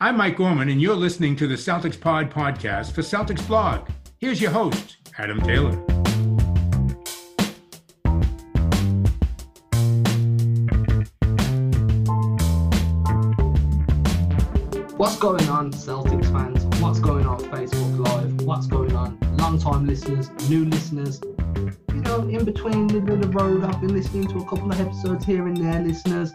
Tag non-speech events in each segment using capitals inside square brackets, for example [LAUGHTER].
I'm Mike Gorman, and you're listening to the Celtics Pod podcast for Celtics Blog. Here's your host, Adam Taylor. What's going on, Celtics fans? What's going on, Facebook Live? What's going on, long-time listeners, new listeners? You know, in between, of the road, I've been listening to a couple of episodes here and there, listeners.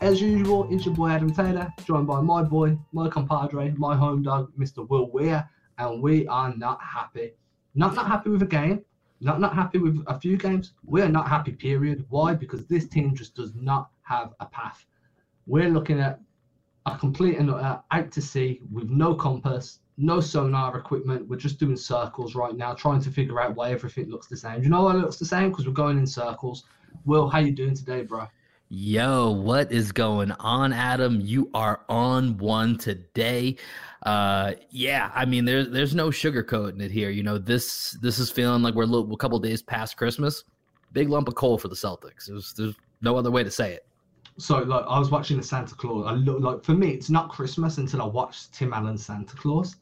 As usual, it's your boy Adam Taylor, joined by my boy, my compadre, my home dog, Mr. Will Weir, and we are not happy. Not not happy with a game, not not happy with a few games. We are not happy. Period. Why? Because this team just does not have a path. We're looking at a complete and utter out to sea with no compass, no sonar equipment. We're just doing circles right now, trying to figure out why everything looks the same. Do you know why it looks the same? Because we're going in circles. Will, how you doing today, bro? Yo, what is going on, Adam? You are on one today. Uh, yeah, I mean, there's there's no sugarcoating it here. You know, this this is feeling like we're a, little, a couple days past Christmas. Big lump of coal for the Celtics. There's there's no other way to say it. So, like, I was watching the Santa Clause. I look like for me, it's not Christmas until I watch Tim Allen's Santa Clause.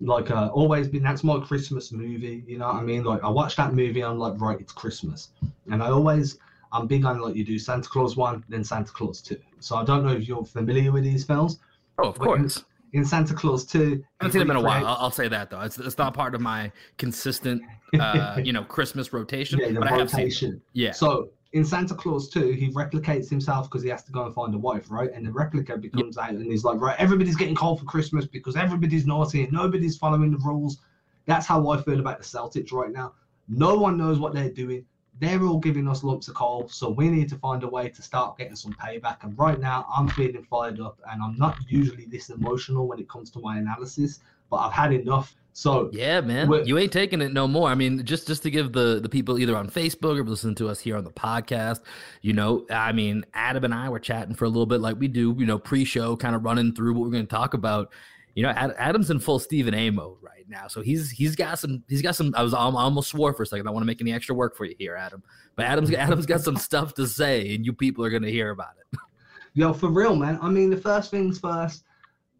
Like, uh, always been that's my Christmas movie. You know what I mean? Like, I watch that movie. I'm like, right, it's Christmas, and I always I'm big on like you do Santa Clause one, then Santa Clause two. So I don't know if you're familiar with these films. Oh, of course. In, in Santa Clause two, I haven't seen them in a while. I'll, I'll, say that though. It's, it's not part of my consistent, [LAUGHS] uh, you know, Christmas rotation. Yeah, but rotation. I have seen. Yeah. So in Santa Clause 2, he replicates himself because he has to go and find a wife, right? And the replica becomes yep. out and he's like, right, everybody's getting cold for Christmas because everybody's naughty and nobody's following the rules. That's how I feel about the Celtics right now. No one knows what they're doing they're all giving us lumps of coal, so we need to find a way to start getting some payback. And right now, I'm feeling fired up, and I'm not usually this emotional when it comes to my analysis, but I've had enough. So yeah, man, you ain't taking it no more. I mean, just just to give the the people either on Facebook or listening to us here on the podcast, you know, I mean, Adam and I were chatting for a little bit, like we do, you know, pre-show, kind of running through what we're going to talk about. You know, Adam's in full Stephen A mode, right? now. So he's he's got some he's got some. I was I almost swore for a second. I want to make any extra work for you here, Adam. But Adam's mm-hmm. Adam's got some stuff to say, and you people are going to hear about it. [LAUGHS] Yo, for real, man. I mean, the first things first.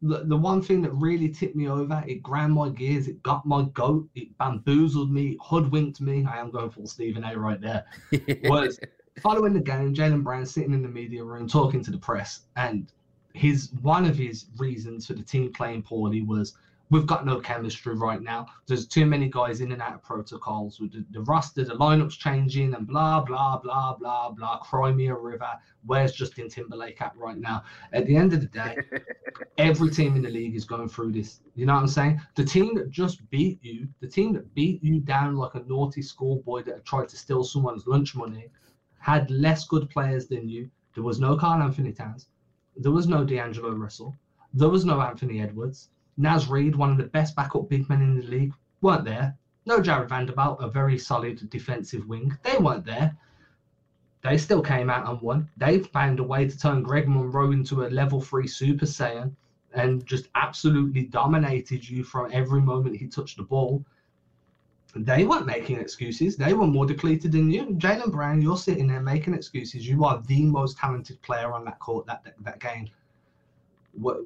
The, the one thing that really tipped me over, it ground my gears, it got my goat, it bamboozled me, hoodwinked me. I am going full Stephen A right there. [LAUGHS] was following the game, Jaylen Brown sitting in the media room talking to the press, and his one of his reasons for the team playing poorly was we've got no chemistry right now. There's too many guys in and out of protocols. With the, the roster, the lineup's changing, and blah blah blah blah blah. Cry Me a River. Where's Justin Timberlake at right now? At the end of the day, [LAUGHS] every team in the league is going through this. You know what I'm saying? The team that just beat you, the team that beat you down like a naughty schoolboy that tried to steal someone's lunch money, had less good players than you. There was no Karl-Anthony Towns. There was no D'Angelo Russell. There was no Anthony Edwards Naz Reid, one of the best backup big men in the league, weren't there. No Jarred Vanderbilt, a very solid defensive wing. They weren't there. They still came out and won. They found a way to turn Greg Monroe into a level three Super Saiyan and just absolutely dominated you from every moment he touched the ball. They weren't making excuses. They were more depleted than you. Jaylen Brown, you're sitting there making excuses. You are the most talented player on that court that that, that game. What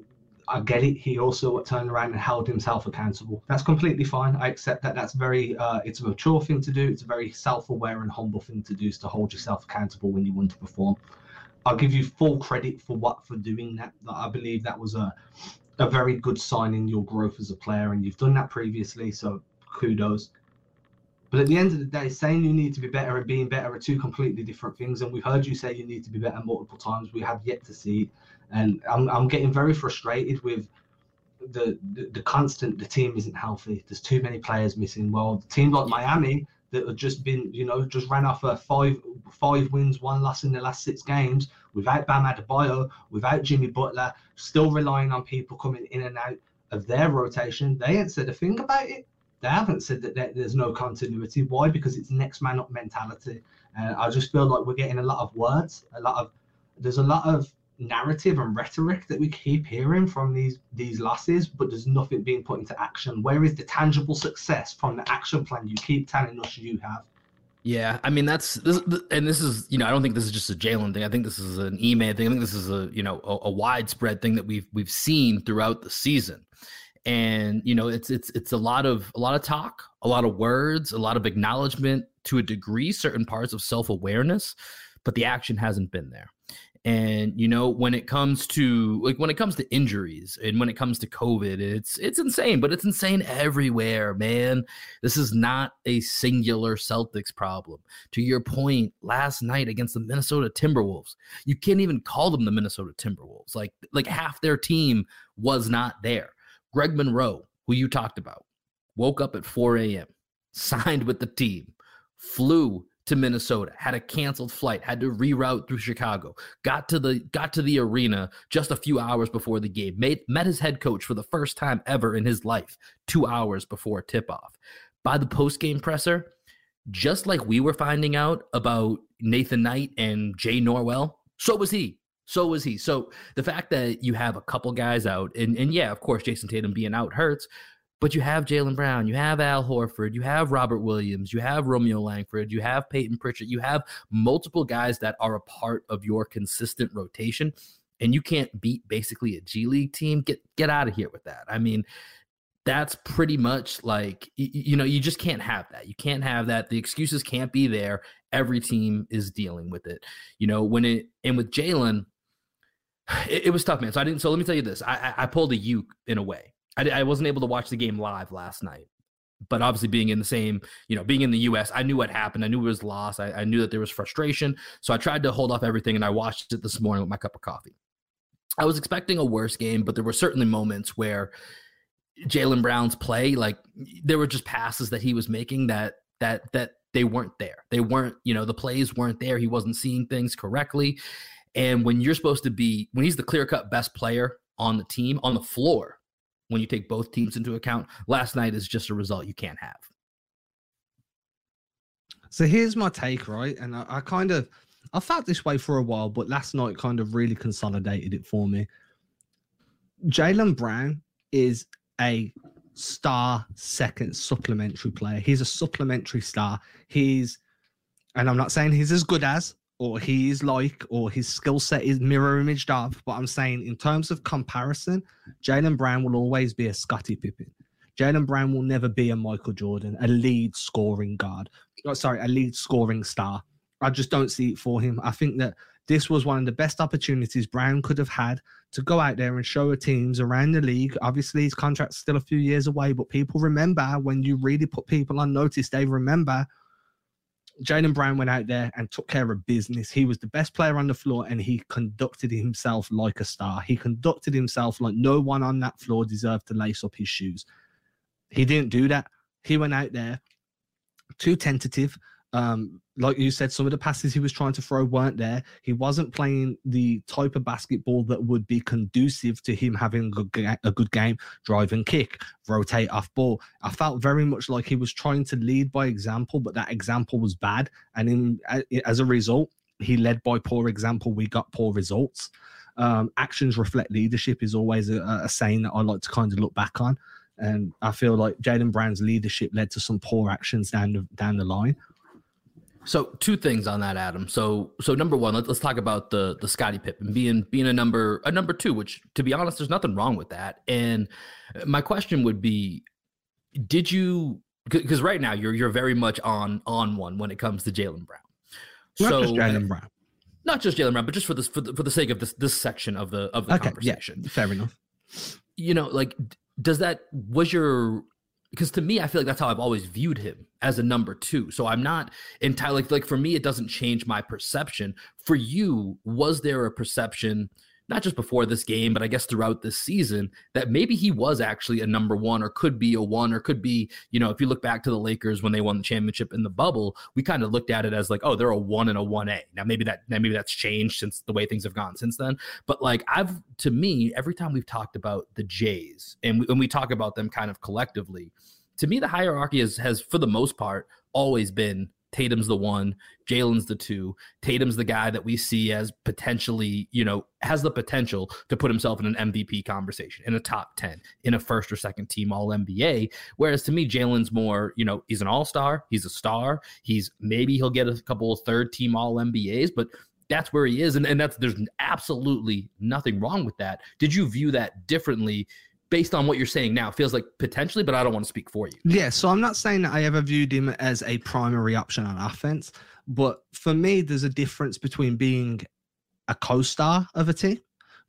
I get it. He also turned around and held himself accountable. That's completely fine. I accept that. That's very. Uh, it's a mature thing to do. It's a very self-aware and humble thing to do. Is to hold yourself accountable when you want to perform. I'll give you full credit for what for doing that. I believe that was a a very good sign in your growth as a player, and you've done that previously. So kudos. But at the end of the day, saying you need to be better and being better are two completely different things. And we've heard you say you need to be better multiple times. We have yet to see. And I'm, I'm getting very frustrated with the, the, the constant the team isn't healthy. There's too many players missing. Well, the team like Miami that have just been, you know, just ran off a five five wins, one loss in the last six games without Bam Adebayo, without Jimmy Butler, still relying on people coming in and out of their rotation. They ain't said a thing about it. They haven't said that there's no continuity. Why? Because it's next man up mentality. And I just feel like we're getting a lot of words, a lot of there's a lot of narrative and rhetoric that we keep hearing from these these losses, but there's nothing being put into action. Where is the tangible success from the action plan you keep telling us you have? Yeah, I mean that's this, and this is you know I don't think this is just a Jaylen thing. I think this is an Ime thing. I think this is a you know a, a, widespread thing that we've we've seen throughout the season, and you know it's it's it's a lot of a lot of talk, a lot of words, a lot of acknowledgement to a degree, certain parts of self awareness, but the action hasn't been there. And you know, when it comes to like when it comes to injuries and when it comes to COVID, it's it's insane, but it's insane everywhere, man. This is not a singular Celtics problem. To your point, last night against the Minnesota Timberwolves, you can't even call them the Minnesota Timberwolves. Like like half their team was not there. Greg Monroe, who you talked about, woke up at 4 a.m., [LAUGHS] signed with the team, flew to Minnesota, had a canceled flight, had to reroute through Chicago, got to the got to the arena just a few hours before the game, made, met his head coach for the first time ever in his life, two hours before tip-off. By the post-game presser, just like we were finding out about Nathan Knight and Jay Norwell, so was he. So was he. So the fact that you have a couple guys out, and, and yeah, of course, Jayson Tatum being out hurts, but you have Jaylen Brown, you have Al Horford, you have Robert Williams, you have Romeo Langford, you have Peyton Pritchard, you have multiple guys that are a part of your consistent rotation, and you can't beat basically a G League team. Get get out of here with that. I mean, that's pretty much like you, you know you just can't have that. You can't have that. The excuses can't be there. Every team is dealing with it. You know when it and with Jalen. It, it, was tough, man. So I didn't. So let me tell you this: I, I pulled a uke in a way I, I wasn't able to watch the game live last night but obviously being in the same, you know, being in the U.S., I knew what happened. I knew it was lost. I, I, knew that there was frustration. So I tried to hold off everything, and I watched it this morning with my cup of coffee. I was expecting a worse game, but there were certainly moments where Jaylen Brown's play, like there were just passes that he was making that that that they weren't there. They weren't, you know, the plays weren't there. He wasn't seeing things correctly. And when you're supposed to be, when he's the clear cut best player on the team on the floor, when you take both teams into account. Last night is just a result you can't have. So here's my take, right? And I, I kind of I felt this way for a while, but last night kind of really consolidated it for me. Jaylen Brown is a star second supplementary player. He's a supplementary star. He's, and I'm not saying he's as good as, or he is like or his skill set is mirror imaged of. But I'm saying in terms of comparison, Jaylen Brown will always be a Scottie Pippen. Jaylen Brown will never be a Michael Jordan, a lead scoring guard. Oh, sorry, a lead scoring star. I just don't see it for him. I think that this was one of the best opportunities Brown could have had to go out there and show teams around the league. Obviously, his contract's still a few years away, but people remember when you really put people on notice, they remember Jaylen Brown went out there and took care of business. He was the best player on the floor and he conducted himself like a star. He conducted himself like no one on that floor deserved to lace up his shoes. He didn't do that. He went out there too tentative, um, like you said, some of the passes he was trying to throw weren't there. He wasn't playing the type of basketball that would be conducive to him having a good, a good game, drive and kick, rotate off ball. I felt very much like he was trying to lead by example, but that example was bad. And in, as a result, he led by poor example. We got poor results. Um, actions reflect leadership is always a, a saying that I like to kind of look back on. And I feel like Jaylen Brown's leadership led to some poor actions down the, down the line. So two things on that, Adam. So so number one, let's let's talk about the the Scottie Pippen being being a number a number two, which to be honest, there's nothing wrong with that. And my question would be, did you because right now you're you're very much on on one when it comes to Jaylen Brown. Not so Jaylen Brown. Not just Jaylen Brown, but just for this for the, for the sake of this this section of the of the okay, conversation. Yeah, fair enough. You know, like does that was your because to me, I feel like that's how I've always viewed him as a number two. So I'm not entirely like, like for me, it doesn't change my perception. For you, was there a perception? Not just before this game, but I guess throughout this season, that maybe he was actually a number one or could be a one or could be, you know, if you look back to the Lakers when they won the championship in the bubble, we kind of looked at it as like, oh, they're a one and a one A. Now maybe that now maybe that's changed since the way things have gone since then. But like I've to me, every time we've talked about the Jays and when we talk about them kind of collectively, to me the hierarchy has has for the most part always been Tatum's the one, Jaylen's the two. Tatum's the guy that we see as potentially, you know, has the potential to put himself in an MVP conversation, in a top 10, in a first or second team All NBA. Whereas to me, Jaylen's more, you know, he's an all star, he's a star. He's maybe he'll get a couple of third team All NBAs, but that's where he is. And, and that's there's absolutely nothing wrong with that. Did you view that differently based on what you're saying now, feels like potentially, but I don't want to speak for you. Yeah, so I'm not saying that I ever viewed him as a primary option on offense, but for me, there's a difference between being a co-star of a team.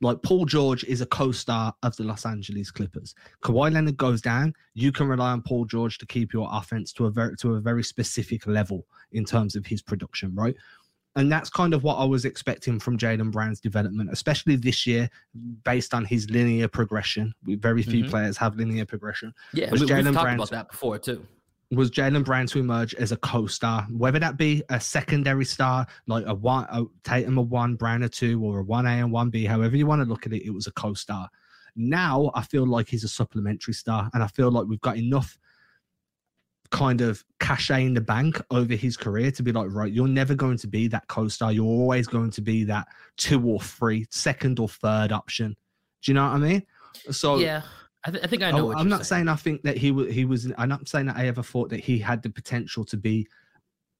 Like Paul George is a co-star of the Los Angeles Clippers. Kawhi Leonard goes down, you can rely on Paul George to keep your offense to a very to a very specific level in terms of his production, right? And that's kind of what I was expecting from Jaylen Brown's development, especially this year, based on his linear progression. Very few mm-hmm. players have linear progression. Yeah, we, have talked Brown, about that before too. Was Jaylen Brown to emerge as a co-star, whether that be a secondary star, like a one, a Tatum a one, Brown a two, or a one A and one B, however you want to look at it, it was a co-star. Now I feel like he's a supplementary star, and I feel like we've got enough kind of cachet in the bank over his career to be like, right, you're never going to be that co-star. You're always going to be that two or three, second or third option. Do you know what I mean? So yeah, I, th- I think I know. I, am not saying. saying. I think that he was. He was. I'm not saying that I ever thought that he had the potential to be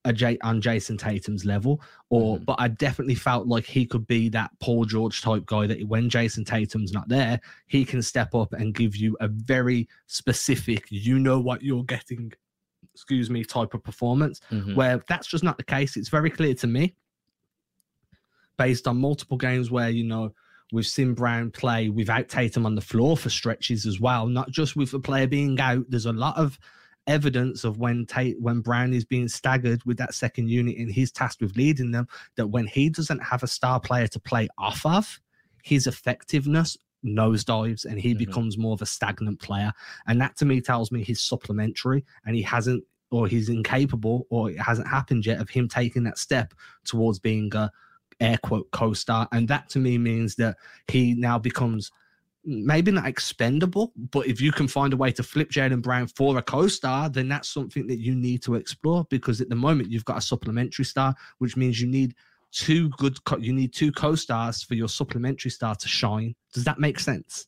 a J on Jayson Tatum's level, or mm-hmm. but I definitely felt like he could be that Paul George type guy that when Jayson Tatum's not there, he can step up and give you a very specific, you know what you're getting excuse me, type of performance, mm-hmm. where that's just not the case. It's very clear to me, based on multiple games where, you know, we've seen Brown play without Tatum on the floor for stretches as well, not just with the player being out. There's a lot of evidence of when Tate when Brown is being staggered with that second unit and he's tasked with leading them, that when he doesn't have a star player to play off of, his effectiveness nosedives and he mm-hmm. becomes more of a stagnant player. And that to me tells me he's supplementary and he hasn't or he's incapable or it hasn't happened yet of him taking that step towards being a air quote co-star. And that to me means that he now becomes maybe not expendable, but if you can find a way to flip Jaylen Brown for a co-star, then that's something that you need to explore because at the moment you've got a supplementary star, which means you need two good co- you need two co-stars for your supplementary star to shine. Does that make sense?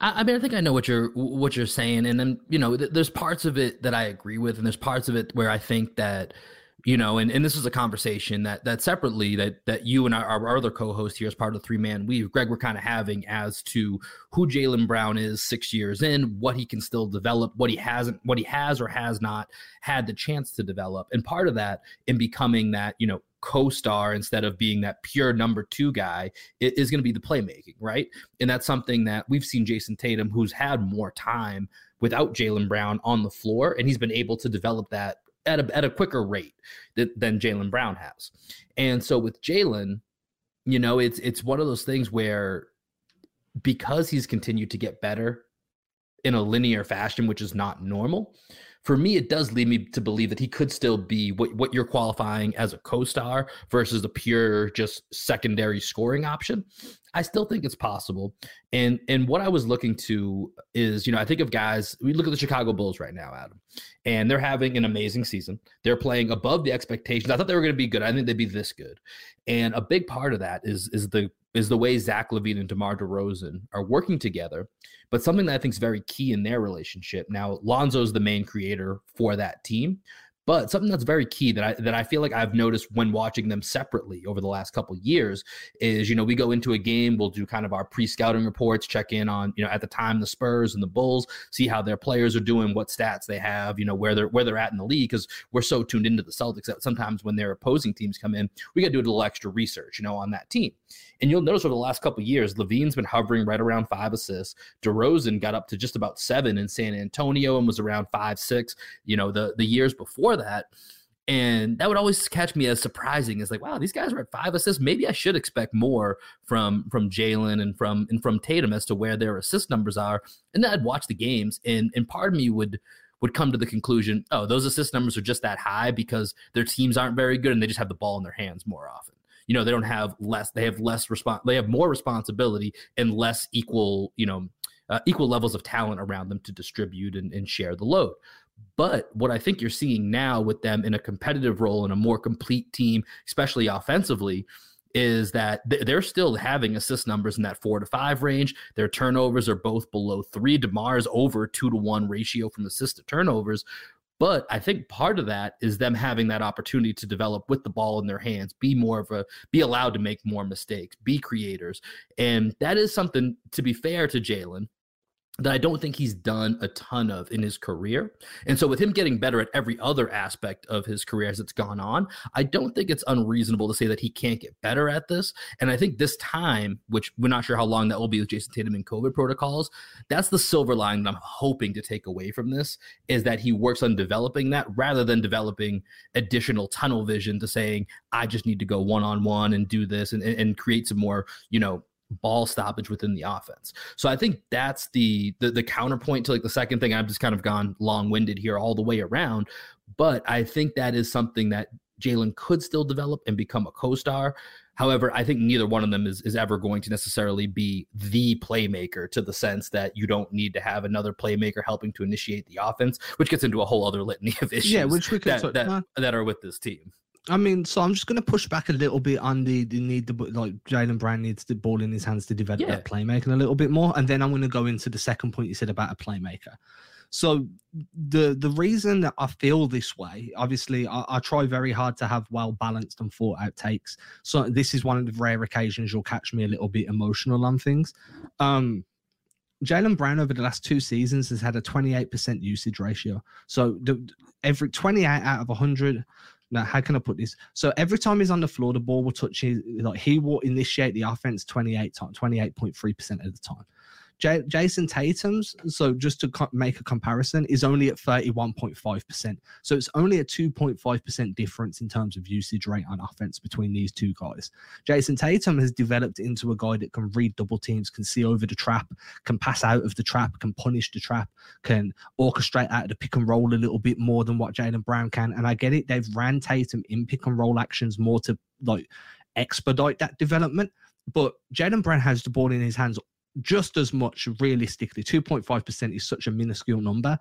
I, mean, I think I know what you're what you're saying, and then you know, th- there's parts of it that I agree with, and there's parts of it where I think that you know, and, and this is a conversation that that separately that that you and our, our other co-host here as part of the three man weave, Greg, we're kind of having as to who Jaylen Brown is six years in, what he can still develop, what he hasn't, what he has or has not had the chance to develop, and part of that in becoming that you know co-star instead of being that pure number two guy is going to be the playmaking, right? And that's something that we've seen Jayson Tatum, who's had more time without Jaylen Brown on the floor, and he's been able to develop that at a, at a quicker rate than Jaylen Brown has. And so with Jaylen, you know, it's it's one of those things where because he's continued to get better in a linear fashion, which is not normal, for me, it does lead me to believe that he could still be what, what you're qualifying as a co-star versus a pure just secondary scoring option. I still think it's possible. And and what I was looking to is, you know, I think of guys, we look at the Chicago Bulls right now, Adam, and they're having an amazing season. They're playing above the expectations. I thought they were going to be good. I think they'd be this good. And a big part of that is is the is the way Zach LaVine and DeMar DeRozan are working together. But something that I think is very key in their relationship. Now, Lonzo's the main creator for that team, but something that's very key that I that I feel like I've noticed when watching them separately over the last couple years is, you know, we go into a game, we'll do kind of our pre-scouting reports, check in on, you know, at the time the Spurs and the Bulls, see how their players are doing, what stats they have, you know, where they're where they're at in the league, because we're so tuned into the Celtics that sometimes when their opposing teams come in, we got to do a little extra research, you know, on that team. And you'll notice over the last couple years, LaVine's been hovering right around five assists. DeRozan got up to just about seven in San Antonio and was around five, six, you know, the the years before that. And that would always catch me as surprising. It's like, wow, these guys are at five assists. Maybe I should expect more from from Jaylen and from and from Tatum as to where their assist numbers are. And then I'd watch the games, and and part of me would would come to the conclusion, oh, those assist numbers are just that high because their teams aren't very good and they just have the ball in their hands more often. You know, they don't have less, they have less response, they have more responsibility and less equal, you know, uh, equal levels of talent around them to distribute and, and share the load. But what I think you're seeing now with them in a competitive role and a more complete team, especially offensively, is that they're still having assist numbers in that four to five range. Their turnovers are both below three. DeMar's over two to one ratio from assist to turnovers. But I think part of that is them having that opportunity to develop with the ball in their hands, be more of a, be allowed to make more mistakes, be creators. And that is something, to be fair to Jaylen, that I don't think he's done a ton of in his career. And so with him getting better at every other aspect of his career as it's gone on, I don't think it's unreasonable to say that he can't get better at this. And I think this time, which we're not sure how long that will be with Jayson Tatum and COVID protocols, that's the silver line that I'm hoping to take away from this is that he works on developing that rather than developing additional tunnel vision to saying, I just need to go one on one and do this and, and create some more, you know, ball stoppage within the offense. So I think that's the, the the counterpoint to like the second thing. I've just kind of gone long winded here all the way around, but I think that is something that Jaylen could still develop and become a co-star. However, I think neither one of them is, is ever going to necessarily be the playmaker to the sense that you don't need to have another playmaker helping to initiate the offense, which gets into a whole other litany of issues. Yeah, which we could that, that, that are with this team. I mean, so I'm just going to push back a little bit on the, the need to like Jaylen Brown needs the ball in his hands to develop yeah. that playmaking a little bit more, and then I'm going to go into the second point you said about a playmaker. So the the reason that I feel this way, obviously, I, I try very hard to have well balanced and thought out takes. So this is one of the rare occasions you'll catch me a little bit emotional on things. Um, Jaylen Brown over the last two seasons has had a 28% usage ratio. So the, every 28 out of 100 now how can I put this? So every time he's on the floor, the ball will touch his like he will initiate the offense 28 times, 28.3% of the time. J- Jayson Tatum's, so just to co- make a comparison, is only at 31.5%. So it's only a 2.5% difference in terms of usage rate on offense between these two guys. Jayson Tatum has developed into a guy that can read double teams, can see over the trap, can pass out of the trap, can punish the trap, can orchestrate out of the pick and roll a little bit more than what Jaylen Brown can. And I get it, they've ran Tatum in pick and roll actions more to like expedite that development. But Jaylen Brown has the ball in his hands just as much realistically 2.5% is such a minuscule number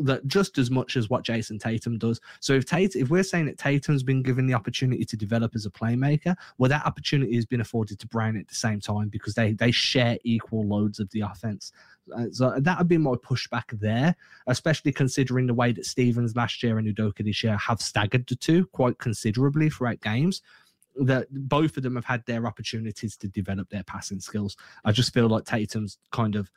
that just as much as what Jayson Tatum does. So if Tatum if we're saying that Tatum's been given the opportunity to develop as a playmaker well that opportunity has been afforded to Brown at the same time because they they share equal loads of the offense. Uh, so that would be my pushback there, especially considering the way that Stevens last year and Udoka this year have staggered the two quite considerably throughout games that both of them have had their opportunities to develop their passing skills. I just feel like Tatum's kind of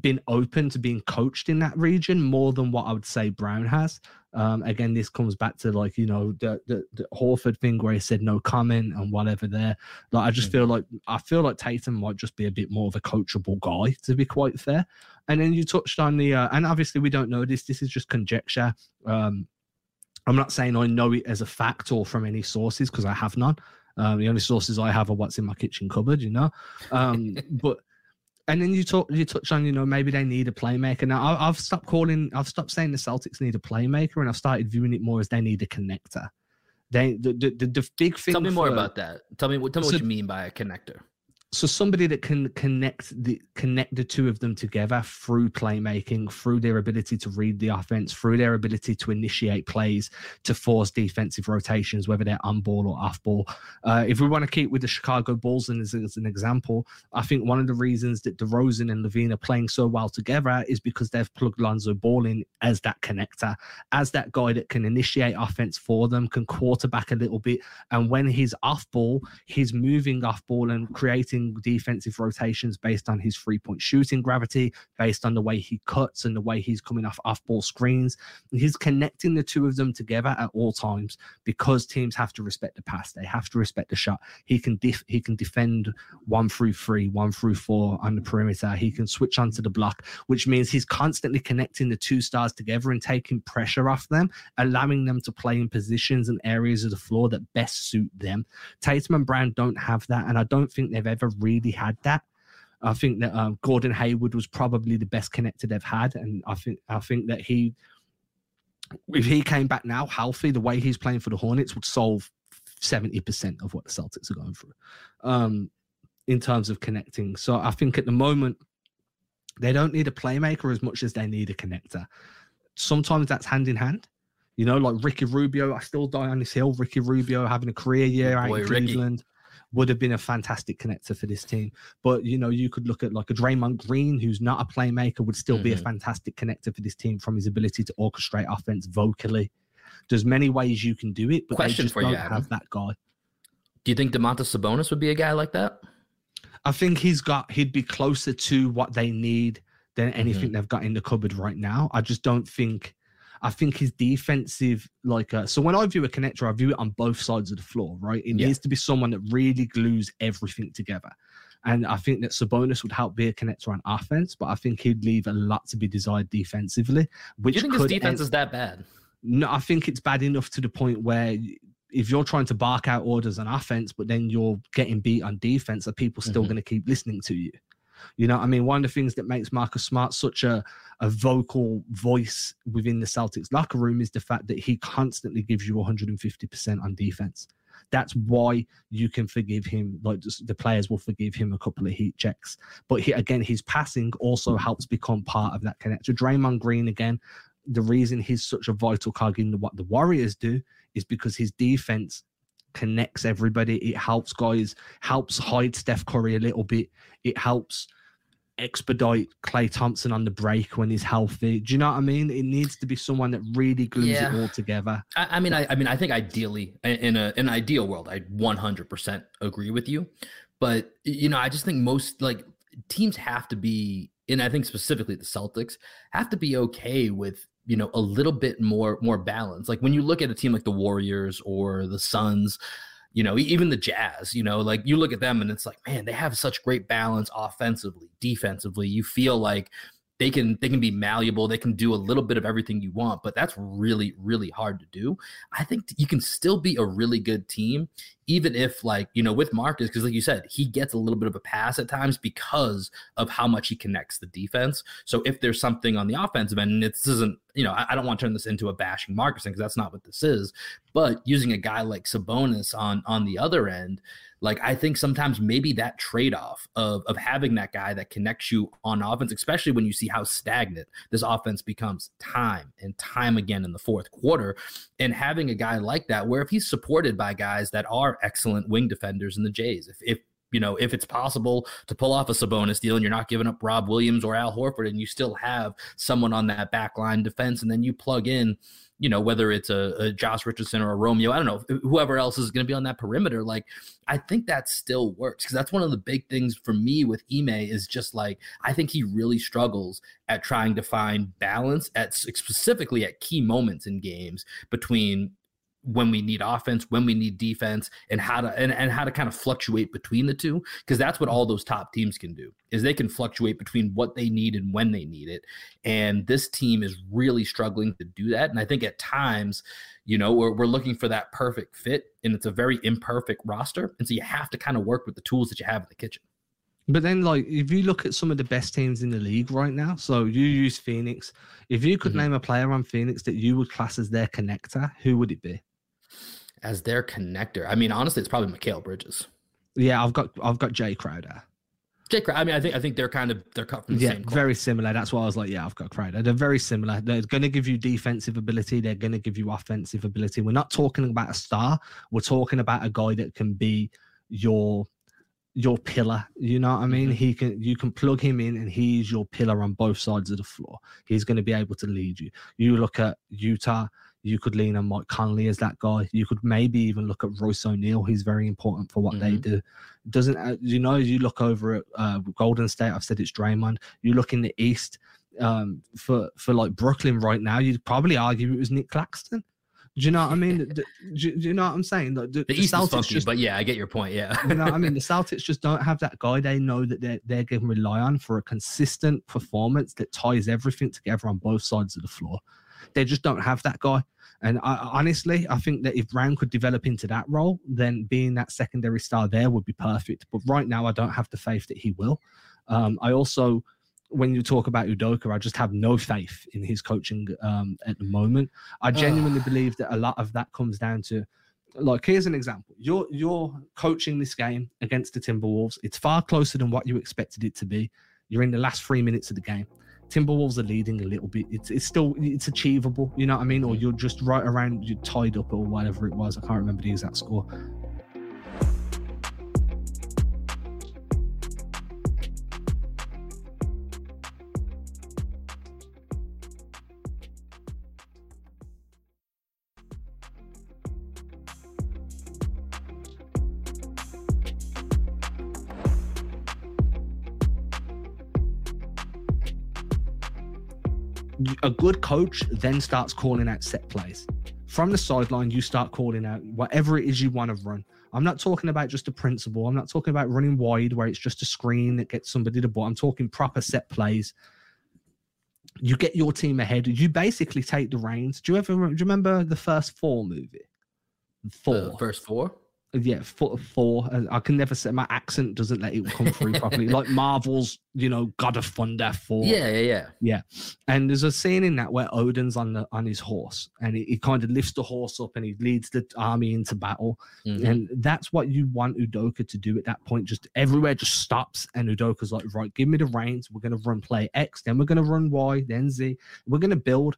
been open to being coached in that region more than what I would say Brown has. Um, again, this comes back to like you know the, the, the Horford thing where he said no comment and whatever. There, like I just mm-hmm. feel like I feel like Tatum might just be a bit more of a coachable guy to be quite fair. And then you touched on the uh, and obviously we don't know this. This is just conjecture. Um, I'm not saying I know it as a fact or from any sources because I have none. Um, the only sources I have are what's in my kitchen cupboard, you know. Um, [LAUGHS] but and then you talk, you touch on, you know, maybe they need a playmaker. Now I, have stopped calling, I've stopped saying the Celtics need a playmaker, and I've started viewing it more as they need a connector. They the the, the, the big thing. Tell me for, more about that. Tell me tell me so, what you mean by a connector so somebody that can connect the connect the two of them together through playmaking, through their ability to read the offense, through their ability to initiate plays, to force defensive rotations, whether they're on ball or off ball. Uh, if we want to keep with the Chicago Bulls as, as, an example, I think one of the reasons that DeRozan and LaVine are playing so well together is because they've plugged Lonzo Ball in as that connector, as that guy that can initiate offense for them, can quarterback a little bit, and when he's off ball, he's moving off ball and creating defensive rotations based on his three point shooting gravity, based on the way he cuts and the way he's coming off off ball screens. And he's connecting the two of them together at all times because teams have to respect the pass. They have to respect the shot. He can def- he can defend one through three, one through four on the perimeter. He can switch onto the block, which means he's constantly connecting the two stars together and taking pressure off them, allowing them to play in positions and areas of the floor that best suit them. Tatum and Brown don't have that, and I don't think they've ever really had that. I think that um, Gordon Hayward was probably the best connector they've had, and I think I think that he, if he came back now healthy, the way he's playing for the Hornets would solve seventy percent of what the Celtics are going through, um, in terms of connecting. So I think at the moment they don't need a playmaker as much as they need a connector. sometimes that's hand in hand. You know, like Ricky Rubio, I still die on this hill. Ricky Rubio having a career year out Boy, in Ricky. Would have been a fantastic connector for this team. But you know, you could look at like a Draymond Green, who's not a playmaker, would still be a Mhm. fantastic connector for this team from his ability to orchestrate offense vocally. There's many ways you can do it, but Question they just for you, don't Adam. have that guy. Do you think Domantas Sabonis would be a guy like that? I think he's got he'd be closer to what they need than Mm-hmm. anything they've got in the cupboard right now. I just don't think I think his defensive like uh, so when I view a connector, I view it on both sides of the floor, right? It Yeah. needs to be someone that really glues everything together. And I think that Sabonis would help be a connector on offense, but I think he'd leave a lot to be desired defensively. Do you think his defense end- is that bad? no, I think it's bad enough to the point where if you're trying to bark out orders on offense, but then you're getting beat on defense, are people still Mhm. going to keep listening to you? You know, I mean, one of the things that makes Marcus Smart such a, a vocal voice within the Celtics locker room is the fact that he constantly gives you 150% on defense. That's why you can forgive him. Like the players will forgive him a couple of heat checks. But he, again, his passing also helps become part of that connector. Draymond Green, again, the reason he's such a vital cog in what the Warriors do is because his defense connects everybody. It helps guys, helps hide Steph Curry a little bit. It helps expedite Klay Thompson on the break when he's healthy. Do you know what I mean? It needs to be someone that really glues Yeah. it all together. I, I mean, I, I mean, I think ideally, in- a in an ideal world, I 100% agree with you. But you know, I just think most like teams have to be, and I think specifically the Celtics have to be okay with you know a little bit more more balance. Like when you look at a team like the Warriors or the Suns. You know, even the Jazz, you know, like you look at them and it's like, man, they have such great balance offensively, defensively. You feel like they can they can be malleable they can do a little bit of everything you want but that's really really hard to do i think you can still be a really good team even if like you know with marcus because like you said he gets a little bit of a pass at times because of how much he connects the defense. So if there's something on the offensive end and this isn't you know i, I don't want to turn this into a bashing marcus because that's not what this is but using a guy like sabonis on on the other end like I think sometimes maybe that trade-off of of having that guy that connects you on offense, especially when you see how stagnant this offense becomes time and time again in the fourth quarter, and having a guy like that, where if he's supported by guys that are excellent wing defenders in the Jays, if if you know, if it's possible to pull off a Sabonis deal and you're not giving up Rob Williams or Al Horford and you still have someone on that back line defense and then you plug in, you know, whether it's a, a Josh Richardson or a Romeo, I don't know, whoever else is going to be on that perimeter, like I think that still works because that's one of the big things for me with Ime is just like I think he really struggles at trying to find balance at specifically at key moments in games between when we need offense, when we need defense, and how to and, and how to kind of fluctuate between the two. Because that's what all those top teams can do is they can fluctuate between what they need and when they need it. And this team is really struggling to do that. And I think at times, you know, we're, we're looking for that perfect fit, and it's a very imperfect roster. And so you have to kind of work with the tools that you have in the kitchen. But then, like, if you look at some of the best teams in the league right now, so you use Phoenix. If you could Mhm. name a player on Phoenix that you would class as their connector, who would it be? As their connector, I mean, honestly, it's probably Mikal Bridges. Yeah, I've got I've got Jae Crowder. Jake, I mean, I think I think they're kind of they're cut from the Yeah, same. cloth. very similar. That's why I was like, yeah, I've got Crowder. They're very similar. They're going to give you defensive ability. They're going to give you offensive ability. We're not talking about a star. We're talking about a guy that can be your your pillar. You know what I mean? Mhm. He can you can plug him in and he's your pillar on both sides of the floor. He's going to be able to lead you. You look at Utah, you could lean on Mike Conley as that guy. You could maybe even look at Royce O'Neale. He's very important for what they Mhm. do. Doesn't uh, you know? You look over at uh, Golden State. I've said it's Draymond. You look in the East um, for for like Brooklyn right now. You'd probably argue it was Nic Claxton. Do you know what I mean? Do, do- do you know what I'm saying? The, The the East is Celtics funky, just but yeah, I get your point. Yeah, you know what I mean? [LAUGHS] The Celtics just don't have that guy they know that they're, they're going to rely on for a consistent performance that ties everything together on both sides of the floor. They just don't have that guy. And I, honestly, I think that if Brown could develop into that role, then being that secondary star there would be perfect. But right now, I don't have the faith that he will. Um, I also, when you talk about Udoka, I just have no faith in his coaching um, at the moment. I genuinely believe that a lot of that comes down to like here's an example you're you're coaching this game against the timberwolves it's far closer than what you expected it to be you're in the last three minutes of the game Timberwolves are leading a little bit. It's it's still it's achievable, you know what I mean? Or mm-hmm. you're just right around you're tied up or whatever it was. I can't remember the exact score. A good coach then starts calling out set plays. From the sideline, you start calling out whatever it is you want to run. I'm not talking about just a principle. I'm not talking about running wide where it's just a screen that gets somebody the ball. I'm talking proper set plays. You get your team ahead. You basically take the reins. Do you ever do you remember the first four movie? Four. The first four? Yeah, four, four. I can never say my accent doesn't let it come through [LAUGHS] properly. Like Marvel's, you know, God of Thunder four. Yeah, yeah, yeah, yeah. And there's a scene in that where Odin's on the on his horse, and he, he kind of lifts the horse up and he leads the army into battle. Mm-hmm. And that's what you want Udoka to do at that point. Just everywhere just stops, and Udoka's like, right, give me the reins. We're gonna run play X, then we're gonna run Y, then Z. We're gonna build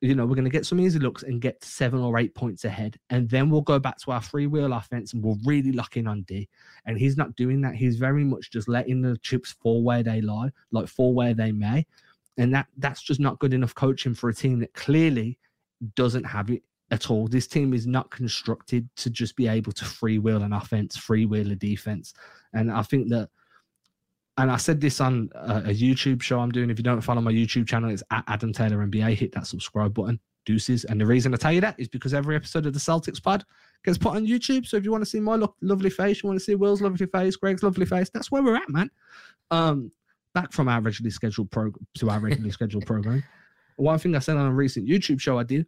you know, we're going to get some easy looks and get seven or eight points ahead. And then we'll go back to our free wheel offense and we'll really lock in on D. And he's not doing that. He's very much just letting the chips fall where they lie, like fall where they may. And that that's just not good enough coaching for a team that clearly doesn't have it at all. This team is not constructed to just be able to free wheel an offense, free wheel a defense. And I think that and I said this on a, a, YouTube show I'm doing. If you don't follow my YouTube channel, it's at Adam Taylor NBA. Hit that subscribe button. Deuces. And the reason I tell you that is because every episode of the Celtics pod gets put on YouTube. So if you want to see my lo- lovely face, you want to see Will's lovely face, Greg's lovely face, that's where we're at, man. Um, back from our regularly scheduled program to our regularly scheduled program. [LAUGHS] One thing I said on a recent YouTube show I did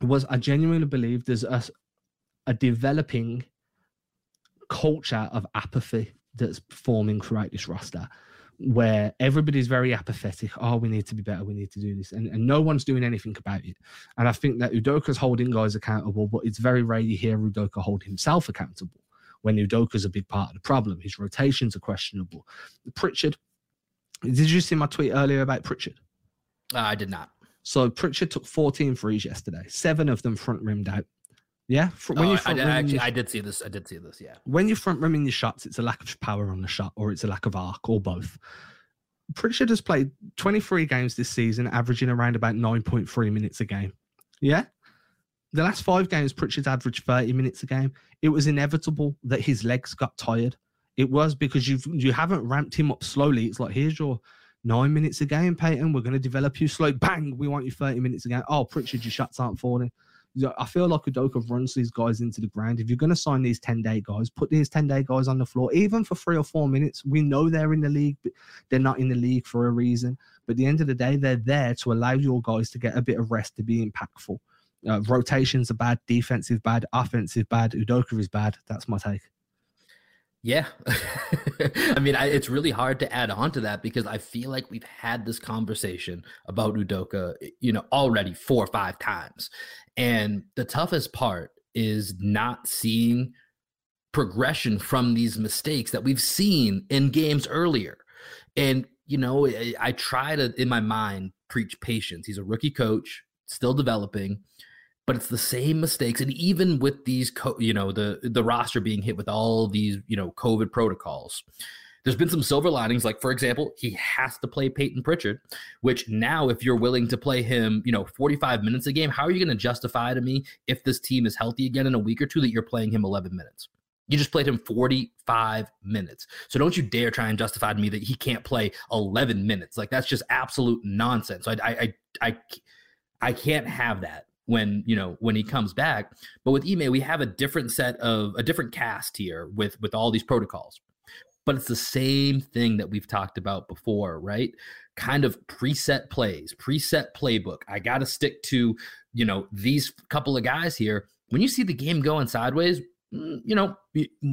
was I genuinely believe there's a, a developing culture of apathy that's forming throughout this roster where everybody's very apathetic. Oh, we need to be better. We need to do this. And, and no one's doing anything about it. And I think that Udoka's holding guys accountable, but it's very rare you hear Udoka hold himself accountable when Udoka's a big part of the problem. His rotations are questionable. Pritchard, did you see my tweet earlier about Pritchard? Uh, I did not. So Pritchard took 14 threes yesterday, seven of them front rimmed out. Yeah, when oh, you front I, did, actually, I did see this. I did see this. Yeah, when you're front rimming your shots, it's a lack of power on the shot, or it's a lack of arc, or both. Pritchard has played 23 games this season, averaging around about 9.3 minutes a game. Yeah, the last five games, Pritchard's averaged 30 minutes a game. It was inevitable that his legs got tired. It was because you've you haven't ramped him up slowly. It's like here's your nine minutes a game, Peyton. We're going to develop you slow. Bang, we want you 30 minutes a game. Oh, Pritchard, your shots aren't falling. I feel like Udoka runs these guys into the ground. If you're going to sign these 10 day guys, put these 10 day guys on the floor, even for three or four minutes. We know they're in the league, but they're not in the league for a reason. But at the end of the day, they're there to allow your guys to get a bit of rest to be impactful. Uh, rotations are bad, defensive bad, offensive bad. Udoka is bad. That's my take. Yeah. [LAUGHS] I mean, I, it's really hard to add on to that because I feel like we've had this conversation about Udoka, eh, you know, already four or five times. And the toughest part is not seeing progression from these mistakes that we've seen in games earlier. And, you know, I, I try to, in my mind, preach patience. He's a rookie coach, still developing but it's the same mistakes and even with these co- you know the the roster being hit with all these you know covid protocols there's been some silver linings like for example he has to play Peyton pritchard which now if you're willing to play him you know 45 minutes a game how are you going to justify to me if this team is healthy again in a week or two that you're playing him 11 minutes you just played him 45 minutes. So don't you dare try and justify to me that he can't play 11 minutes. Like that's just absolute nonsense. So I I I I can't have that when you know when he comes back. But with Ime, we have a different set of a different cast here with with all these protocols. But it's the same thing that we've talked about before, right? Kind of preset plays, preset playbook. I got to stick to, you know, these couple of guys here. When you see the game going sideways, Mm, you know,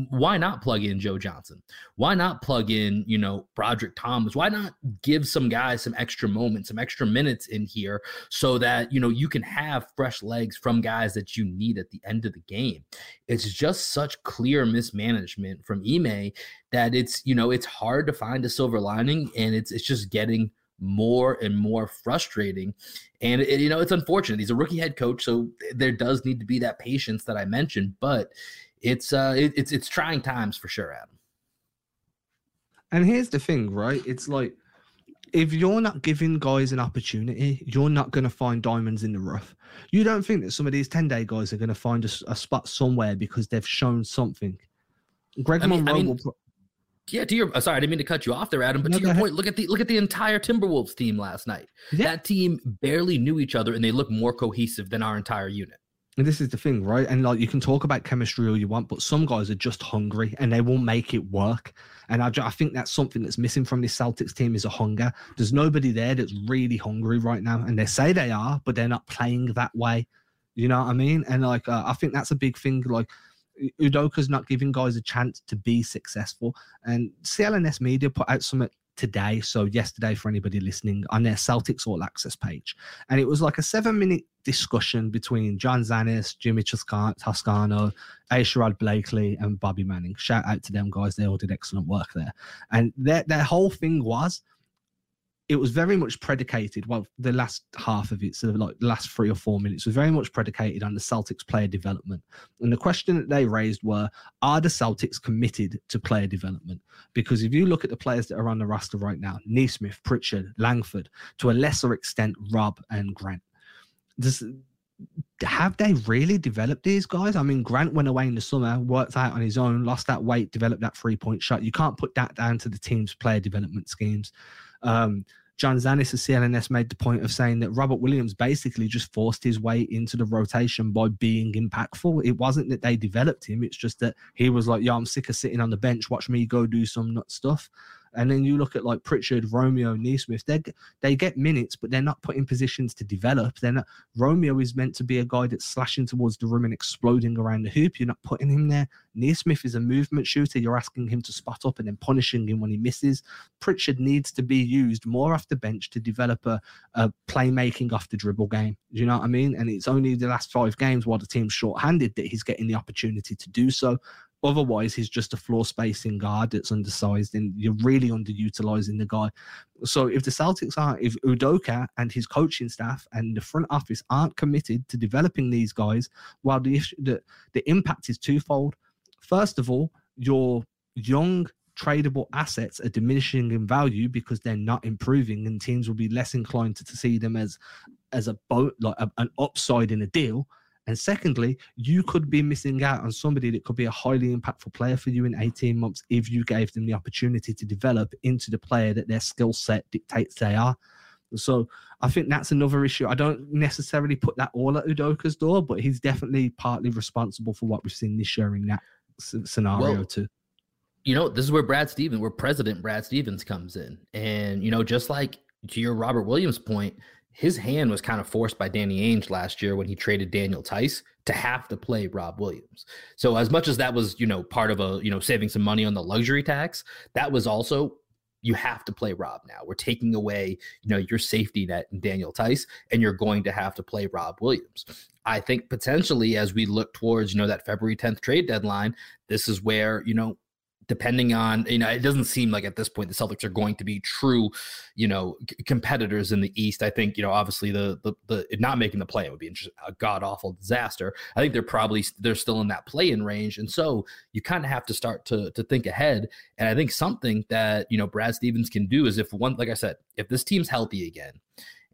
why not plug in Joe Johnson? Why not plug in, you know, Brodric Thomas? Why not give some guys some extra moments, some extra minutes in here so that, you know, you can have fresh legs from guys that you need at the end of the game? It's just such clear mismanagement from Ime that it's, you know, it's hard to find a silver lining and it's it's just getting more and more frustrating. And it, you know, it's unfortunate. He's a rookie head coach, so there does need to be that patience that I mentioned. But it's uh, it, it's it's trying times for sure, Adam. And here's the thing, right? It's like if you're not giving guys an opportunity, you're not going to find diamonds in the rough. You don't think that some of these 10 day guys are going to find a, a, spot somewhere because they've shown something. Greg I mean, Monroe I mean, will. Yeah, to your uh, sorry, I didn't mean to cut you off there, Adam. But no, to your point, look at the look at the entire Timberwolves team last night. Yeah. That team barely knew each other, and they look more cohesive than our entire unit. And this is the thing, right? And like you can talk about chemistry all you want, but some guys are just hungry and they won't make it work. And I, I think that's something that's missing from this Celtics team is a hunger. There's nobody there that's really hungry right now, and they say they are, but they're not playing that way. You know what I mean? And like uh, I think that's a big thing. Like Udoka's not giving guys a chance to be successful. And CLNS Media put out some today, so yesterday for anybody listening, on their Celtics All Access page. And it was like a seven minute discussion between John Zanis, Jimmy Toscano, A. Sherrod Blakely, and Bobby Manning. Shout out to them guys. They all did excellent work there. And their, their whole thing was it was very much predicated. Well, the last half of it, so like the last three or four minutes, was very much predicated on the Celtics player development. And the question that they raised were: Are the Celtics committed to player development? Because if you look at the players that are on the roster right now, Nesmith, Pritchard, Langford, to a lesser extent, Rob and Grant, does have they really developed these guys? I mean, Grant went away in the summer, worked out on his own, lost that weight, developed that three point shot. You can't put that down to the team's player development schemes. Um, John Zannis of CLNS made the point of saying that Robert Williams basically just forced his way into the rotation by being impactful. It wasn't that they developed him, it's just that he was like, Yeah, I'm sick of sitting on the bench. Watch me go do some nut stuff. And then you look at like Pritchard, Romeo, Nesmith. They they get minutes, but they're not put in positions to develop. They're. Romeo is meant to be a guy that's slashing towards the rim and exploding around the hoop. You're not putting him there. Nesmith is a movement shooter. You're asking him to spot up and then punishing him when he misses. Pritchard needs to be used more off the bench to develop a, a playmaking off the dribble game. Do you know what I mean? And it's only the last five games while the team's short-handed that he's getting the opportunity to do so. Otherwise, he's just a floor spacing guard that's undersized, and you're really underutilizing the guy. So, if the Celtics aren't, if Udoka and his coaching staff and the front office aren't committed to developing these guys, well, the issue, the, the impact is twofold. First of all, your young tradable assets are diminishing in value because they're not improving, and teams will be less inclined to, to see them as as a boat like a, an upside in a deal and secondly, you could be missing out on somebody that could be a highly impactful player for you in 18 months if you gave them the opportunity to develop into the player that their skill set dictates they are. So I think that's another issue. I don't necessarily put that all at Udoka's door, but he's definitely partly responsible for what we've seen this year in that scenario well, too. You know, this is where Brad Stevens, where President Brad Stevens comes in. And, you know, just like to your Robert Williams point, his hand was kind of forced by Danny Ainge last year when he traded Daniel Theis to have to play Rob Williams. So as much as that was, you know, part of a, you know, saving some money on the luxury tax, that was also you have to play Rob now. We're taking away, you know, your safety net in Daniel Theis, and you're going to have to play Rob Williams. I think potentially as we look towards, you know, that February 10th trade deadline, this is where, you know, depending on you know it doesn't seem like at this point the Celtics are going to be true you know c- competitors in the East. I think you know obviously the the, the not making the play would be a god awful disaster. I think they're probably they're still in that play in range, and so you kind of have to start to to think ahead. And I think something that you know Brad Stevens can do is if one like I said if this team's healthy again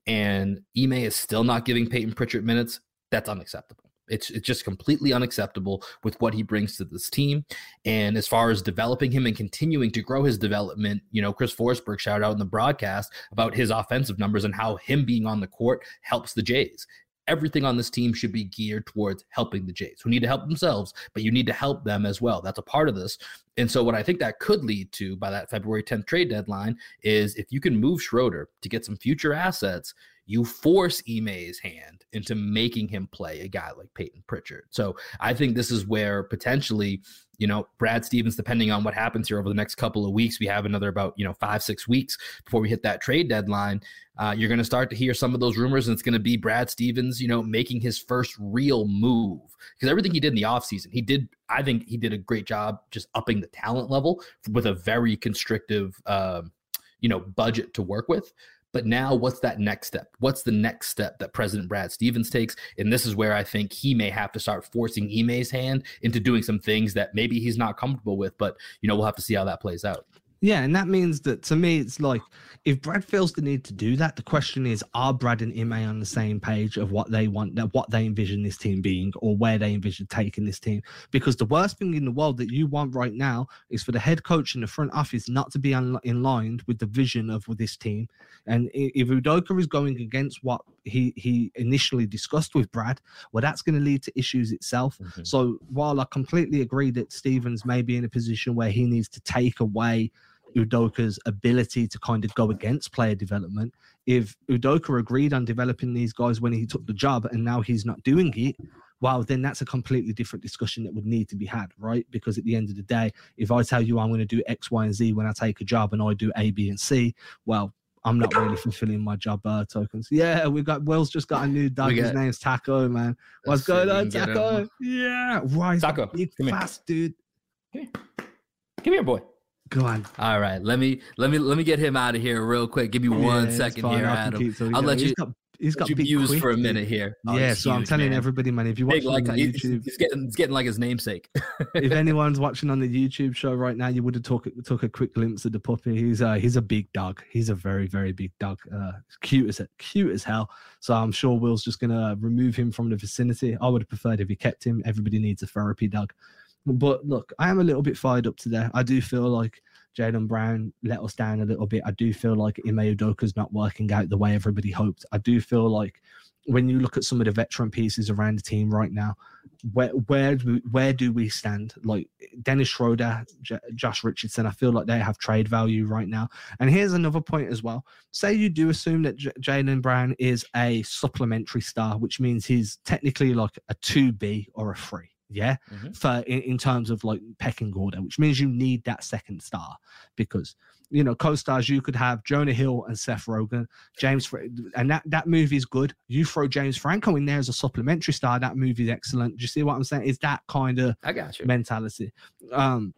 and Ime is still not giving Peyton Pritchard minutes, that's unacceptable. It's it's just completely unacceptable with what he brings to this team. And as far as developing him and continuing to grow his development, you know, Chris Forsberg shouted out in the broadcast about his offensive numbers and how him being on the court helps the Jays. Everything on this team should be geared towards helping the Jays, who need to help themselves, but you need to help them as well. That's a part of this. And so, what I think that could lead to by that February 10th trade deadline is if you can move Schroeder to get some future assets, you force Ime's hand into making him play a guy like Peyton Pritchard. So I think this is where potentially, you know, Brad Stevens, depending on what happens here over the next couple of weeks, we have another about, you know, five, six weeks before we hit that trade deadline. Uh, you're going to start to hear some of those rumors, and it's going to be Brad Stevens, you know, making his first real move. Because everything he did in the offseason, he did, I think he did a great job just upping the talent level with a very constrictive, uh, you know, budget to work with. But now, what's that next step? What's the next step that President Brad Stevens takes? And this is where I think he may have to start forcing Ime's hand into doing some things that maybe he's not comfortable with. But, you know, we'll have to see how that plays out. Yeah, and that means that to me, it's like if Brad feels the need to do that, the question is: Are Brad and Ime on the same page of what they want, what they envision this team being, or where they envision taking this team? Because the worst thing in the world that you want right now is for the head coach and the front office not to be in line with the vision of this team. And if Udoka is going against what he he initially discussed with Brad, well, that's going to lead to issues itself. Mm-hmm. So while I completely agree that Stevens may be in a position where he needs to take away Udoka's ability to kind of go against player development. If Udoka agreed on developing these guys when he took the job and now he's not doing it, well, then that's a completely different discussion that would need to be had, right? Because at the end of the day, if I tell you I'm going to do X, Y, and Z when I take a job and I do A, B, and C, well, I'm not really fulfilling my job uh, tokens. Yeah, we got Will's just got a new dog. His name's Taco, man. What's going on, Taco? Yeah, right. Taco, big fast dude. Come here. Come here, boy. Go on. All right, let me let me let me get him out of here real quick. Give me one yeah, second here, Adam. I'll let you. Got, he's got big views for a minute here. Oh, yeah, so huge, I'm telling man. everybody, man, if you watch like, on YouTube, he's getting, he's getting like his namesake. [LAUGHS] if anyone's watching on the YouTube show right now, you would have took took a quick glimpse of the puppy. He's uh he's a big dog. He's a very very big dog. Uh, cute as cute as hell. So I'm sure Will's just gonna remove him from the vicinity. I would have preferred if he kept him. Everybody needs a therapy dog. But look, I am a little bit fired up today. I do feel like Jaylen Brown let us down a little bit. I do feel like Ime Udoka's not working out the way everybody hoped. I do feel like when you look at some of the veteran pieces around the team right now, where where do we, where do we stand? Like Dennis Schroeder, J- Josh Richardson, I feel like they have trade value right now. And here's another point as well. Say you do assume that J- Jaylen Brown is a supplementary star, which means he's technically like a two B or a three yeah, mm-hmm. for in, in, terms of like pecking order, which means you need that second star because you know co-stars you could have Jonah Hill and Seth Rogen, James, and that that movie is good. You throw James Franco in there as a supplementary star, that movie is excellent. Do you see what I'm saying? Is that kind of I got you mentality. Um,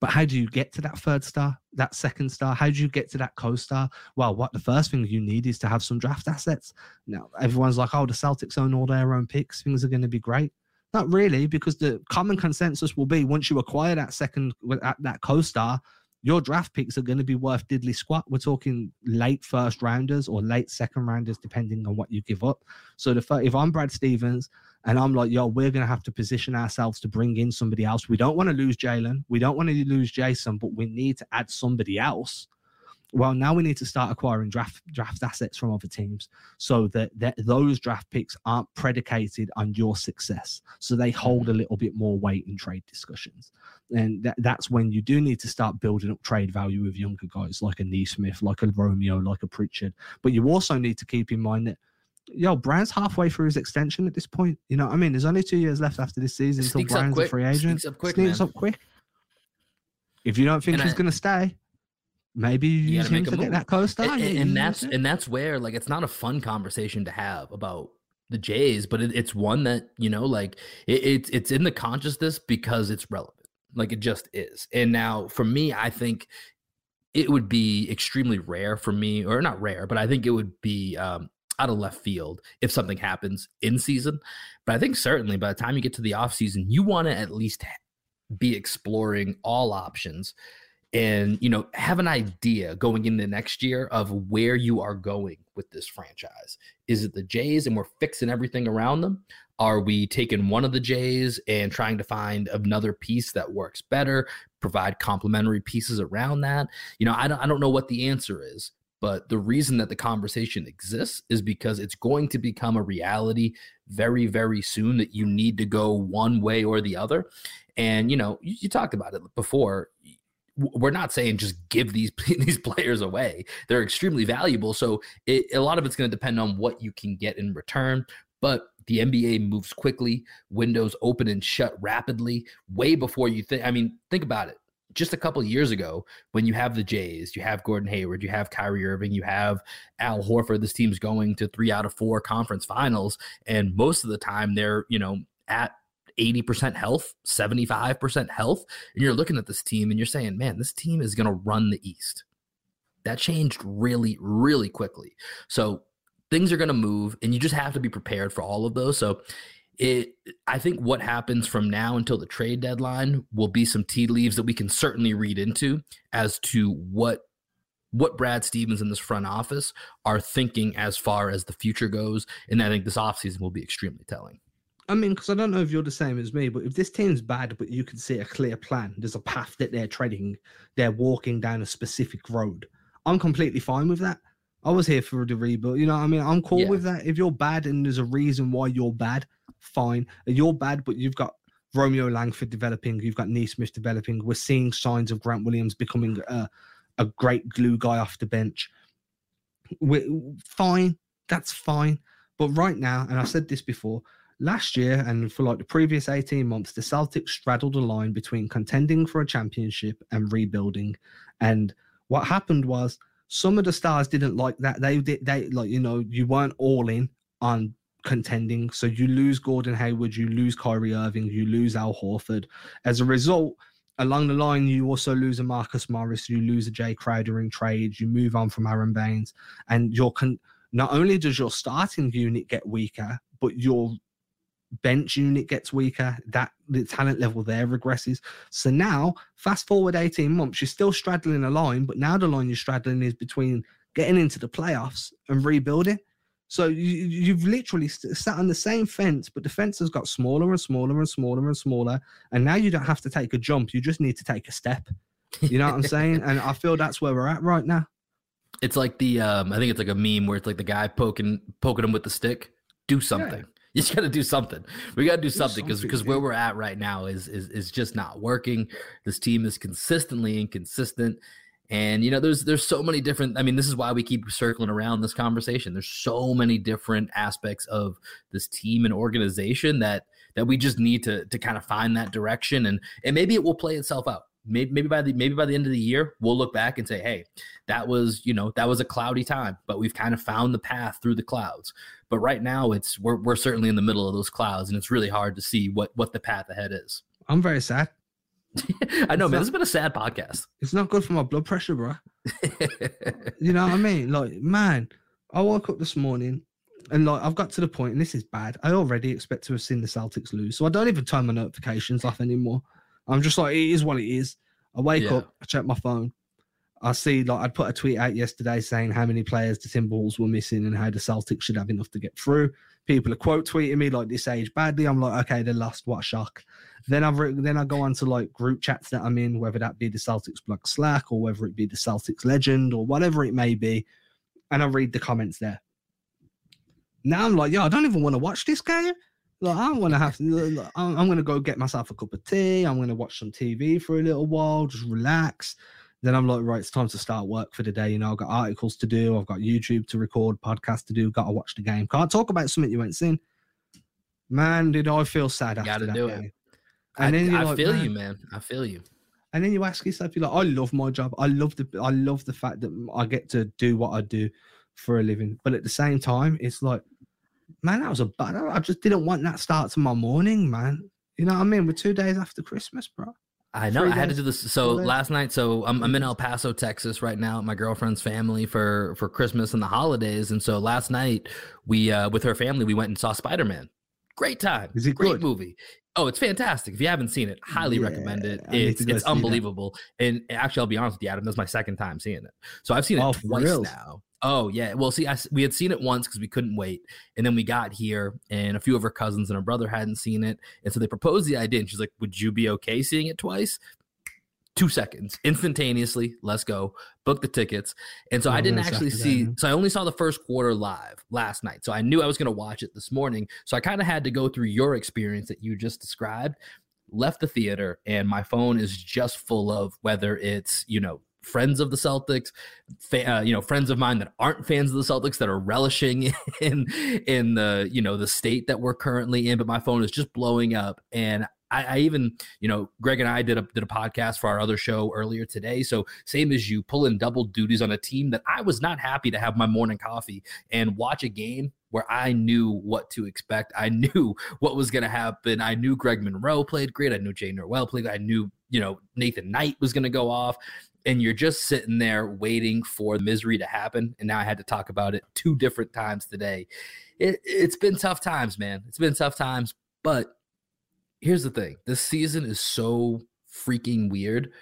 but how do you get to that third star, that second star? How do you get to that co-star? Well, what the first thing you need is to have some draft assets. Now everyone's like, oh, the Celtics own all their own picks. Things are going to be great. Not really, because the common consensus will be once you acquire that second that co-star, your draft picks are going to be worth diddly squat. We're talking late first rounders or late second rounders, depending on what you give up. So the if I'm Brad Stevens and I'm like, yo, we're going to have to position ourselves to bring in somebody else. We don't want to lose Jaylen. We don't want to lose Jayson, but we need to add somebody else well, now we need to start acquiring draft draft assets from other teams so that, that those draft picks aren't predicated on your success. So they hold a mm-hmm. little bit more weight in trade discussions. And that, that's when you do need to start building up trade value with younger guys like a Nesmith, like a Romeo, like a Pritchard. But you also need to keep in mind that yo, Brown's halfway through his extension at this point. You know, what I mean, there's only two years left after this season until Brown's a free agent. Sneaks up quick. Sneaks up quick. If you don't think and he's going to stay, Maybe you, you use him to get that co-star, and, and, and that's and that's where like it's not a fun conversation to have about the Jays, but it, it's one that you know like it, it's it's in the consciousness because it's relevant, like it just is. And now for me, I think it would be extremely rare for me, or not rare, but I think it would be um, out of left field if something happens in season. But I think certainly by the time you get to the off season, you want to at least be exploring all options and you know have an idea going into next year of where you are going with this franchise. Is it the jays and we're fixing everything around them? Are we taking one of the jays and trying to find another piece that works better provide complementary pieces around that? You know i don't, I don't know what the answer is but the reason that the conversation exists is because it's going to become a reality very very soon that you need to go one way or the other. And you know you, you talked about it before we're not saying just give these [LAUGHS] these players away. They're extremely valuable. So it, a lot of it's going to depend on what you can get in return. But the NBA moves quickly. Windows open and shut rapidly, way before you think. I mean, think about it. Just a couple years ago, when you have the Jays, you have Gordon Hayward, you have Kyrie Irving, you have Al Horford. This team's going to three out of four conference finals, and most of the time they're you know at 80% health, 75% health, and you're looking at this team and you're saying, man, this team is going to run the East. That changed really, really quickly. So things are going to move, and you just have to be prepared for all of those. So it I think what happens from now until the trade deadline will be some tea leaves that we can certainly read into as to what what Brad Stevens in this front office are thinking as far as the future goes. And I think this offseason will be extremely telling. I mean, because I don't know if you're the same as me, but if this team's bad, but you can see a clear plan, there's a path that they're treading, they're walking down a specific road. I'm completely fine with that. I was here for the rebuild. You know what I mean? I'm cool yeah. with that. If you're bad and there's a reason why you're bad, fine. You're bad, but you've got Romeo Langford developing, you've got Nesmith developing. We're seeing signs of Grant Williams becoming a, a great glue guy off the bench. We're fine. That's fine. But right now, and I said this before, last year and for like the previous 18 months, the Celtics straddled a line between contending for a championship and rebuilding. And what happened was some of the stars didn't like that. They did they like, you know, you weren't all in on contending. So you lose Gordon Hayward, you lose Kyrie Irving, you lose Al Horford. As a result, along the line, you also lose a Marcus Morris, you lose a Jae Crowder in trades, you move on from Aron Baynes, and your con- not only does your starting unit get weaker, but your bench unit gets weaker. That the talent level there regresses. So now, fast forward 18 months, you're still straddling a line, but now the line you're straddling is between getting into the playoffs and rebuilding. So you, have literally sat on the same fence, but the fence has got smaller and smaller and smaller and smaller. And now you don't have to take a jump; you just need to take a step. You know what I'm saying? And I feel that's where we're at right now. It's like the um, I think it's like a meme where it's like the guy poking poking him with the stick. Do something. Yeah. [LAUGHS] You just got to do something. We got to do something because because where we're at right now is is is just not working. This team is consistently inconsistent. And you know, there's there's so many different. I mean, this is why we keep circling around this conversation. There's so many different aspects of this team and organization that that we just need to to kind of find that direction, and and maybe it will play itself out. Maybe, maybe by the maybe by the end of the year, we'll look back and say, "Hey, that was you know that was a cloudy time, but we've kind of found the path through the clouds." But right now, it's we're we're certainly in the middle of those clouds, and it's really hard to see what what the path ahead is. I'm very sad. [LAUGHS] I know, it's man. Not, this has been a sad podcast. It's not good for my blood pressure, bro. [LAUGHS] you know what I mean? Like, man, I woke up this morning and like I've got to the point, and this is bad. I already expect to have seen the Celtics lose, so I don't even turn my notifications off anymore. I'm just like, it is what it is. I wake yeah. up, I check my phone, I see like I'd put a tweet out yesterday saying how many players the Timberwolves were missing and how the Celtics should have enough to get through. People are quote tweeting me like this age badly. I'm like, okay, they lost. What a shock. Then I've re- then I go on to like group chats that I'm in, whether that be the Celtics blog Slack or whether it be the Celtics legend or whatever it may be, and I read the comments there. Now I'm like, yo, I don't even want to watch this game. Like, I want to have I'm going to go get myself a cup of tea. I'm going to watch some TV for a little while, just relax then I'm like, right, it's time to start work for the day. You know, I've got articles to do, I've got YouTube to record, podcast to do, got to watch the game. Can't talk about something you ain't seen. Man, did I feel sad after that game. And I, then I like, feel man, you, man. I feel you. And then you ask yourself, you're like, I love my job. I love the I love the fact that I get to do what I do for a living. But at the same time, it's like, man, that was a bad. I just didn't want that start to my morning, man. You know what I mean? We're two days after Christmas, bro. I know. I had to do this. So last night, so I'm, I'm in El Paso, Texas, right now. my girlfriend's family for for Christmas and the holidays, and so last night we, uh, with her family, we went and saw Spider Man. Great time. Is it great good? movie? Oh, it's fantastic. If you haven't seen it, highly yeah, recommend it. It's it's unbelievable. That. And actually, I'll be honest with you, Adam. That's my second time seeing it. So I've seen it oh, twice now. Oh yeah. Well, see, I, we had seen it once because we couldn't wait, and then we got here, and a few of her cousins and her brother hadn't seen it, and so they proposed the idea, and she's like, "Would you be okay seeing it twice?" Two seconds, instantaneously. Let's go. Book the tickets, and so oh, I didn't actually see. That, so I only saw the first quarter live last night. So I knew I was going to watch it this morning. So I kind of had to go through your experience that you just described. Left the theater, and my phone is just full of whether it's you know friends of the Celtics, uh, you know, friends of mine that aren't fans of the Celtics that are relishing [LAUGHS] in in the you know the state that we're currently in. But my phone is just blowing up, and I, I, even, you know, Greg and I did a did a podcast for our other show earlier today. So same as you, pulling double duties on a team that I was not happy to have my morning coffee and watch a game where I knew what to expect. I [LAUGHS] knew what was going to happen. I knew Greg Monroe played great. I knew Jay Nowell played. I knew, you know, Nathan Knight was going to go off. And you're just sitting there waiting for the misery to happen. And now I had to talk about it two different times today. It, it's been tough times, man. It's been tough times. But here's the thing this season is so freaking weird.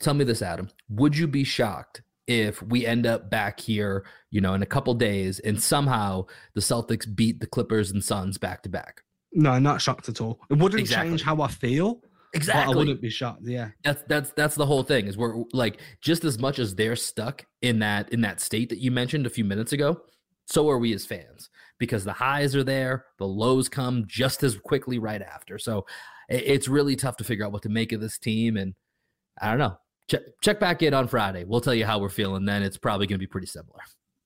Tell me this, Adam. Would you be shocked if we end up back here, you know, in a couple days and somehow the Celtics beat the Clippers and Suns back to back? No, not shocked at all. It wouldn't exactly. change how I feel. Exactly. I wouldn't be shocked. Yeah. That's that's that's the whole thing. Is we're like just as much as they're stuck in that in that state that you mentioned a few minutes ago, so are we as fans because the highs are there, the lows come just as quickly right after. So it's really tough to figure out what to make of this team. And I don't know. Check, check back in on Friday. We'll tell you how we're feeling then. It's probably going to be pretty similar.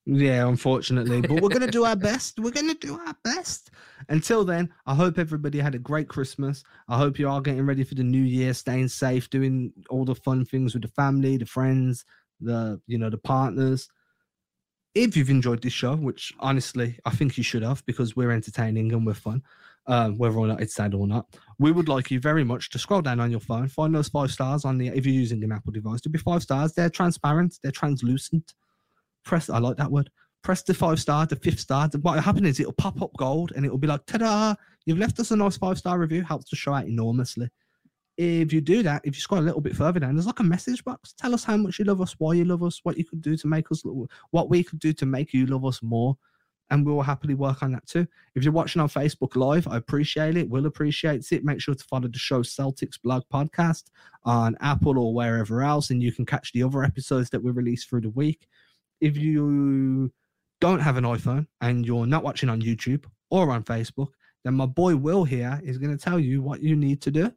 Yeah, unfortunately, but we're going to do our [LAUGHS] best. We're going to do our best. Until then, I hope everybody had a great Christmas. I hope you are getting ready for the new year, staying safe, doing all the fun things with the family, the friends, the you know, the partners if you've enjoyed this show, which honestly I think you should have because we're entertaining and we're fun, um, whether or not it's sad or not, we would like you very much to scroll down on your phone, find those five stars on the if you're using an Apple device, to be five stars. They're transparent, they're translucent. Press, I like that word. Press the five star, the fifth star. What will happen is it'll pop up gold and it'll be like, ta-da! You've left us a nice five star review. Helps the show out enormously if you do that, if you scroll a little bit further down, there's like a message box. Tell us how much you love us, why you love us, what you could do to make us, what we could do to make you love us more. And we will happily work on that too. If you're watching on Facebook Live, I appreciate it. Will appreciates it. Make sure to follow the show Celtics Blog Podcast on Apple or wherever else, and you can catch the other episodes that we release through the week. If you don't have an iPhone and you're not watching on YouTube or on Facebook, then my boy Will here is going to tell you what you need to do.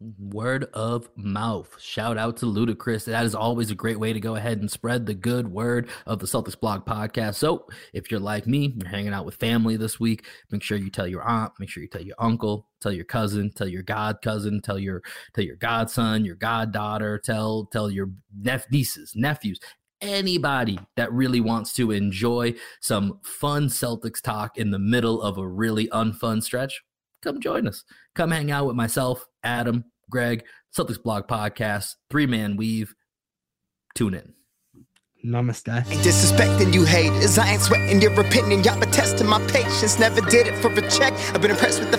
Word of mouth. Shout out to Ludacris. That is always a great way to go ahead and spread the good word of the Celtics Blog podcast. So, if you're like me, you're hanging out with family this week, make sure you tell your aunt, make sure you tell your uncle, tell your cousin, tell your god cousin, tell your tell your godson, your goddaughter, tell tell your nep- nieces, nephews, anybody that really wants to enjoy some fun Celtics talk in the middle of a really unfun stretch come join us. Come hang out with myself, Adam, Greg, Celtics Blog Podcast, Three Man Weave. Tune in. Namaste. Ain't disrespecting you haters. I ain't sweating your opinion. Y'all been testing my patience. Never did it for a check. I've been impressed with the